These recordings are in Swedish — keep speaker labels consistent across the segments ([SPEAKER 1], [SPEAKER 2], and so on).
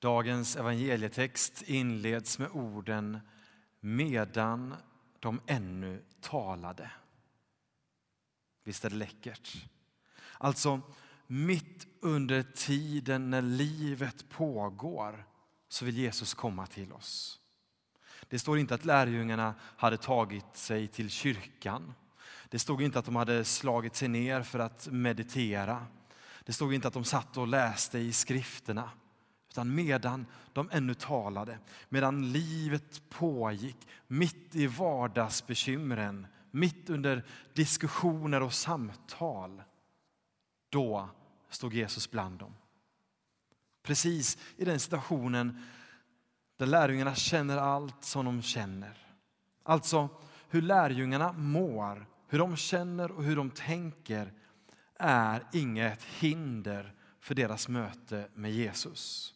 [SPEAKER 1] Dagens evangelietext inleds med orden medan de ännu talade. Visst är det läckert? Alltså, mitt under tiden när livet pågår så vill Jesus komma till oss. Det står inte att lärjungarna hade tagit sig till kyrkan. Det stod inte att de hade slagit sig ner för att meditera. Det stod inte att de satt och läste i skrifterna. Utan medan de ännu talade, medan livet pågick, mitt i vardagsbekymren, mitt under diskussioner och samtal, då stod Jesus bland dem. Precis i den situationen där lärjungarna känner allt som de känner. Alltså hur lärjungarna mår, hur de känner och hur de tänker är inget hinder för deras möte med Jesus.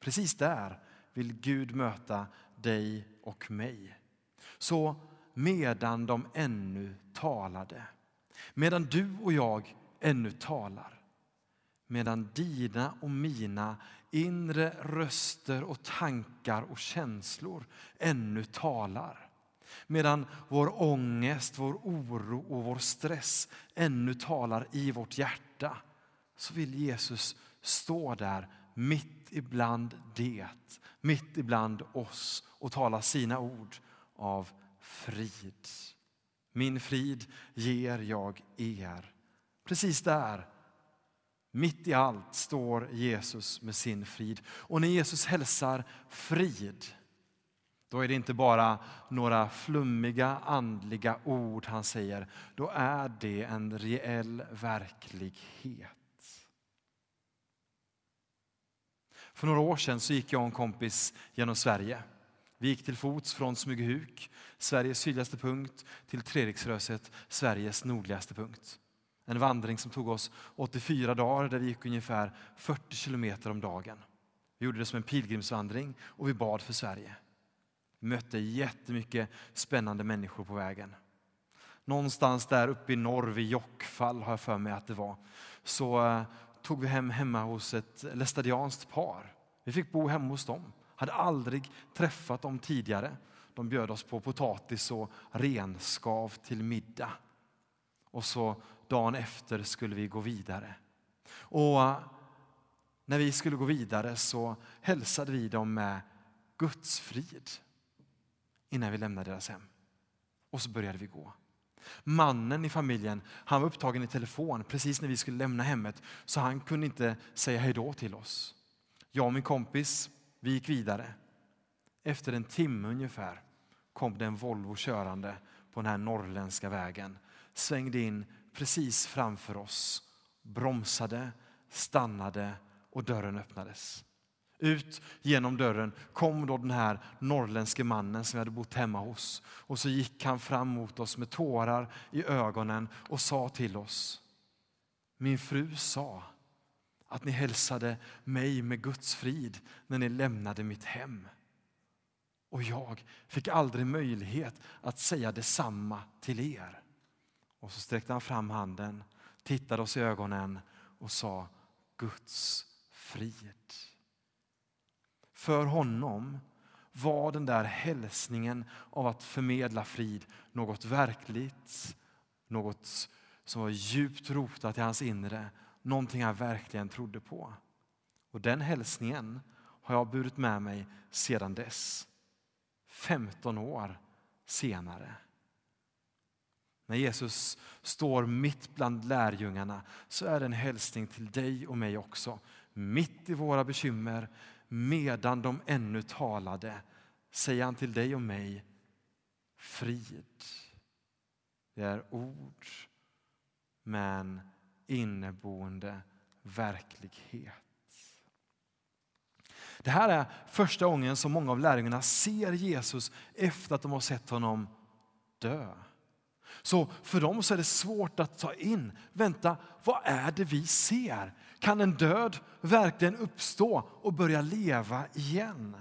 [SPEAKER 1] Precis där vill Gud möta dig och mig. Så medan de ännu talade, medan du och jag ännu talar, medan dina och mina inre röster och tankar och känslor ännu talar. Medan vår ångest, vår oro och vår stress ännu talar i vårt hjärta så vill Jesus stå där mitt ibland det, mitt ibland oss och tala sina ord av frid. Min frid ger jag er. Precis där, mitt i allt, står Jesus med sin frid. Och när Jesus hälsar frid, då är det inte bara några flummiga andliga ord han säger. Då är det en reell verklighet. För några år sedan så gick jag och en kompis genom Sverige. Vi gick till fots från Smygehuk, Sveriges sydligaste punkt, till Treriksröset, Sveriges nordligaste punkt. En vandring som tog oss 84 dagar där vi gick ungefär 40 kilometer om dagen. Vi gjorde det som en pilgrimsvandring och vi bad för Sverige. Vi mötte jättemycket spännande människor på vägen. Någonstans där uppe i norr vid Jokkfall har jag för mig att det var, så eh, tog vi hem hemma hos ett lästadianskt par. Vi fick bo hemma hos dem. Hade aldrig träffat dem tidigare. De bjöd oss på potatis och renskav till middag. Och så dagen efter skulle vi gå vidare. Och eh, när vi skulle gå vidare så hälsade vi dem med Guds frid innan vi lämnade deras hem. Och så började vi gå. Mannen i familjen han var upptagen i telefon precis när vi skulle lämna hemmet så han kunde inte säga hejdå till oss. Jag och min kompis vi gick vidare. Efter en timme ungefär kom det en Volvo körande på den här norrländska vägen. Svängde in precis framför oss, bromsade, stannade och dörren öppnades. Ut genom dörren kom då den här norrländske mannen som vi hade bott hemma hos. Och så gick han fram mot oss med tårar i ögonen och sa till oss. Min fru sa att ni hälsade mig med Guds frid när ni lämnade mitt hem. Och jag fick aldrig möjlighet att säga detsamma till er. Och så sträckte han fram handen, tittade oss i ögonen och sa Guds frid. För honom var den där hälsningen av att förmedla frid något verkligt, något som var djupt rotat i hans inre, någonting han verkligen trodde på. Och den hälsningen har jag burit med mig sedan dess. 15 år senare. När Jesus står mitt bland lärjungarna så är det en hälsning till dig och mig också. Mitt i våra bekymmer, medan de ännu talade säger han till dig och mig frid. Det är ord men inneboende verklighet. Det här är första gången som många av lärjungarna ser Jesus efter att de har sett honom dö. Så för dem så är det svårt att ta in. Vänta, vad är det vi ser? Kan en död verkligen uppstå och börja leva igen?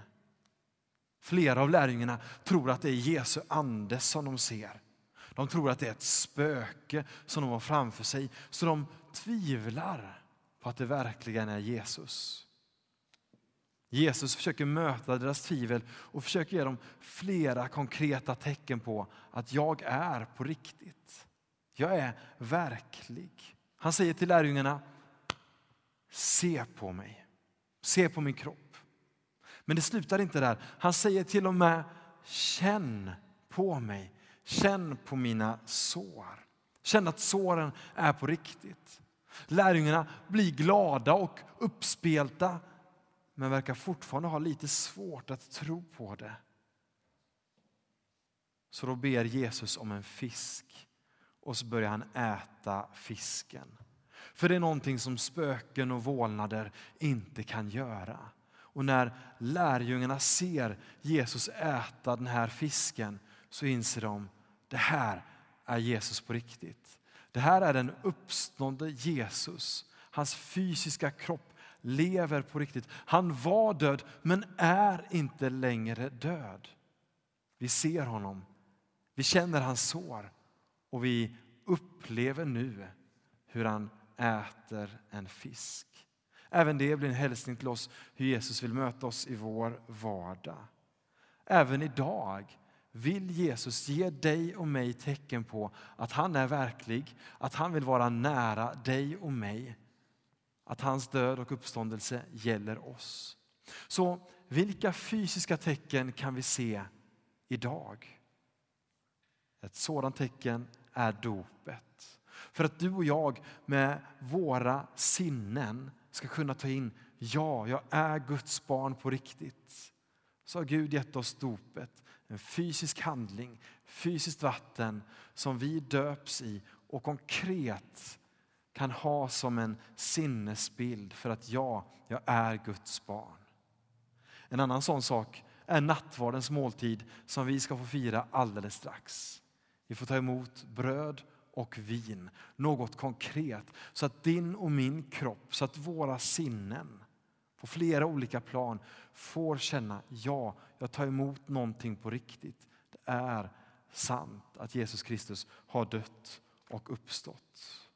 [SPEAKER 1] Flera av lärjungarna tror att det är Jesu ande som de ser. De tror att det är ett spöke som de har framför sig. Så de tvivlar på att det verkligen är Jesus. Jesus försöker möta deras tvivel och försöker ge dem flera konkreta tecken på att jag är på riktigt. Jag är verklig. Han säger till lärjungarna, se på mig. Se på min kropp. Men det slutar inte där. Han säger till och med, känn på mig. Känn på mina sår. Känn att såren är på riktigt. Lärjungarna blir glada och uppspelta men verkar fortfarande ha lite svårt att tro på det. Så då ber Jesus om en fisk och så börjar han äta fisken. För det är någonting som spöken och vålnader inte kan göra. Och när lärjungarna ser Jesus äta den här fisken så inser de det här är Jesus på riktigt. Det här är den uppståndne Jesus. Hans fysiska kropp lever på riktigt. Han var död men är inte längre död. Vi ser honom, vi känner hans sår och vi upplever nu hur han äter en fisk. Även det blir en hälsning till oss hur Jesus vill möta oss i vår vardag. Även idag vill Jesus ge dig och mig tecken på att han är verklig, att han vill vara nära dig och mig. Att hans död och uppståndelse gäller oss. Så vilka fysiska tecken kan vi se idag? Ett sådant tecken är dopet. För att du och jag med våra sinnen ska kunna ta in, ja, jag är Guds barn på riktigt. Så har Gud gett oss dopet, en fysisk handling, fysiskt vatten som vi döps i och konkret kan ha som en sinnesbild för att ja, jag är Guds barn. En annan sån sak är nattvardens måltid som vi ska få fira alldeles strax. Vi får ta emot bröd och vin, något konkret, så att din och min kropp, så att våra sinnen på flera olika plan får känna, ja, jag tar emot någonting på riktigt. Det är sant att Jesus Kristus har dött och uppstått.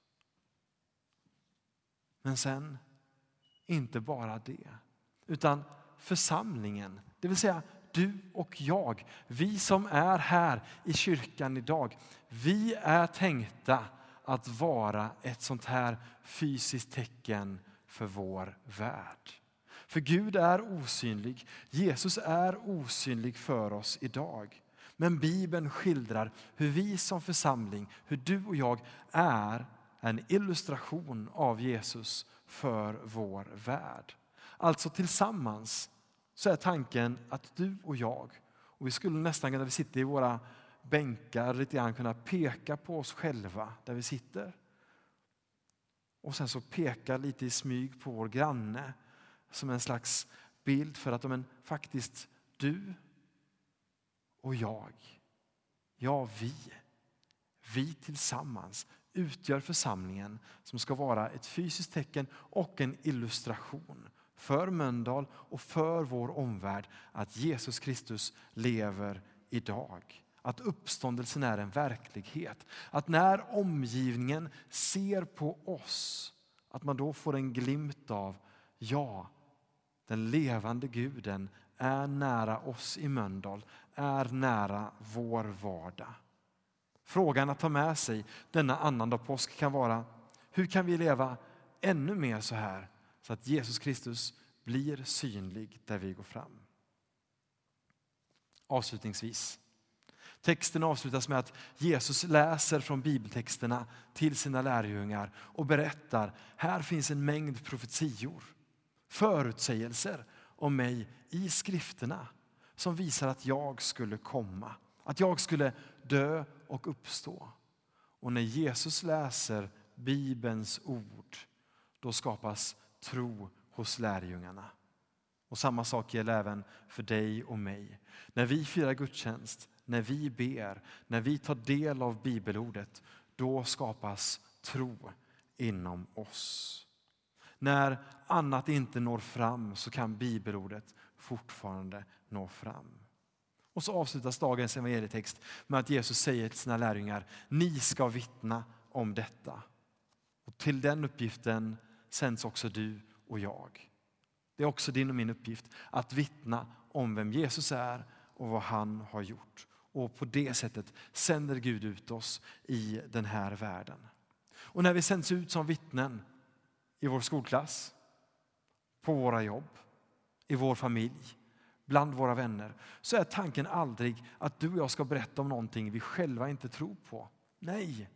[SPEAKER 1] Men sen, inte bara det, utan församlingen, det vill säga du och jag, vi som är här i kyrkan idag, vi är tänkta att vara ett sånt här fysiskt tecken för vår värld. För Gud är osynlig, Jesus är osynlig för oss idag. Men Bibeln skildrar hur vi som församling, hur du och jag är en illustration av Jesus för vår värld. Alltså tillsammans så är tanken att du och jag, och vi skulle nästan när vi sitter i våra bänkar lite grann kunna peka på oss själva där vi sitter. Och sen så peka lite i smyg på vår granne som en slags bild för att men, faktiskt du och jag, ja vi, vi tillsammans utgör församlingen som ska vara ett fysiskt tecken och en illustration för Mölndal och för vår omvärld att Jesus Kristus lever idag. Att uppståndelsen är en verklighet. Att när omgivningen ser på oss, att man då får en glimt av ja, den levande guden är nära oss i Mölndal, är nära vår vardag. Frågan att ta med sig denna annandag påsk kan vara hur kan vi leva ännu mer så här så att Jesus Kristus blir synlig där vi går fram. Avslutningsvis. Texten avslutas med att Jesus läser från bibeltexterna till sina lärjungar och berättar, här finns en mängd profetior, förutsägelser om mig i skrifterna som visar att jag skulle komma, att jag skulle dö och uppstå. Och när Jesus läser Bibelns ord, då skapas tro hos lärjungarna. Och samma sak gäller även för dig och mig. När vi firar gudstjänst, när vi ber, när vi tar del av bibelordet, då skapas tro inom oss. När annat inte når fram så kan bibelordet fortfarande nå fram. Och så avslutas dagens evangelietext med att Jesus säger till sina lärjungar, ni ska vittna om detta. Och till den uppgiften sänds också du och jag. Det är också din och min uppgift att vittna om vem Jesus är och vad han har gjort. Och på det sättet sänder Gud ut oss i den här världen. Och när vi sänds ut som vittnen i vår skolklass, på våra jobb, i vår familj, bland våra vänner så är tanken aldrig att du och jag ska berätta om någonting vi själva inte tror på. Nej,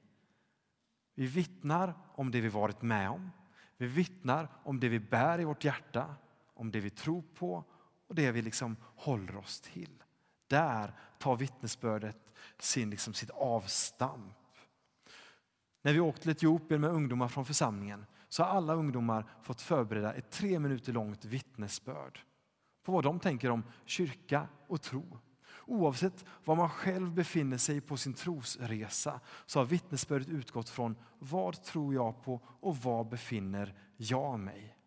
[SPEAKER 1] vi vittnar om det vi varit med om. Vi vittnar om det vi bär i vårt hjärta, om det vi tror på och det vi liksom håller oss till. Där tar vittnesbördet sin, liksom sitt avstamp. När vi åkte till Etiopien med ungdomar från församlingen så har alla ungdomar fått förbereda ett tre minuter långt vittnesbörd på vad de tänker om kyrka och tro. Oavsett var man själv befinner sig på sin trosresa så har vittnesbördet utgått från vad tror jag på och var befinner jag mig?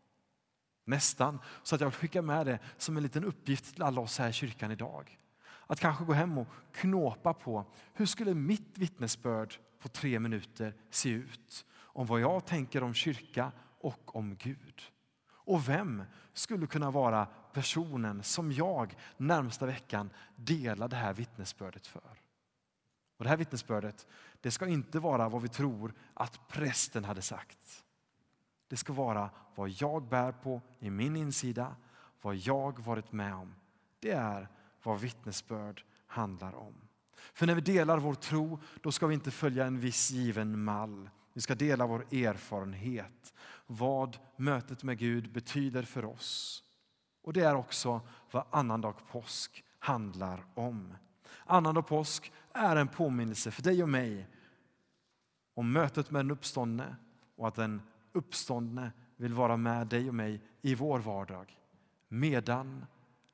[SPEAKER 1] Nästan så att jag vill skicka med det som en liten uppgift till alla oss här i kyrkan idag. Att kanske gå hem och knåpa på hur skulle mitt vittnesbörd på tre minuter se ut om vad jag tänker om kyrka och om Gud. Och vem skulle kunna vara personen som jag närmsta veckan delar det här vittnesbördet för? Och det här vittnesbördet det ska inte vara vad vi tror att prästen hade sagt. Det ska vara vad jag bär på i min insida, vad jag varit med om. Det är vad vittnesbörd handlar om. För när vi delar vår tro, då ska vi inte följa en viss given mall. Vi ska dela vår erfarenhet, vad mötet med Gud betyder för oss. Och det är också vad annandag påsk handlar om. Annandag påsk är en påminnelse för dig och mig om mötet med den uppståndne och att den uppståndne vill vara med dig och mig i vår vardag medan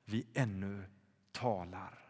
[SPEAKER 1] vi ännu talar.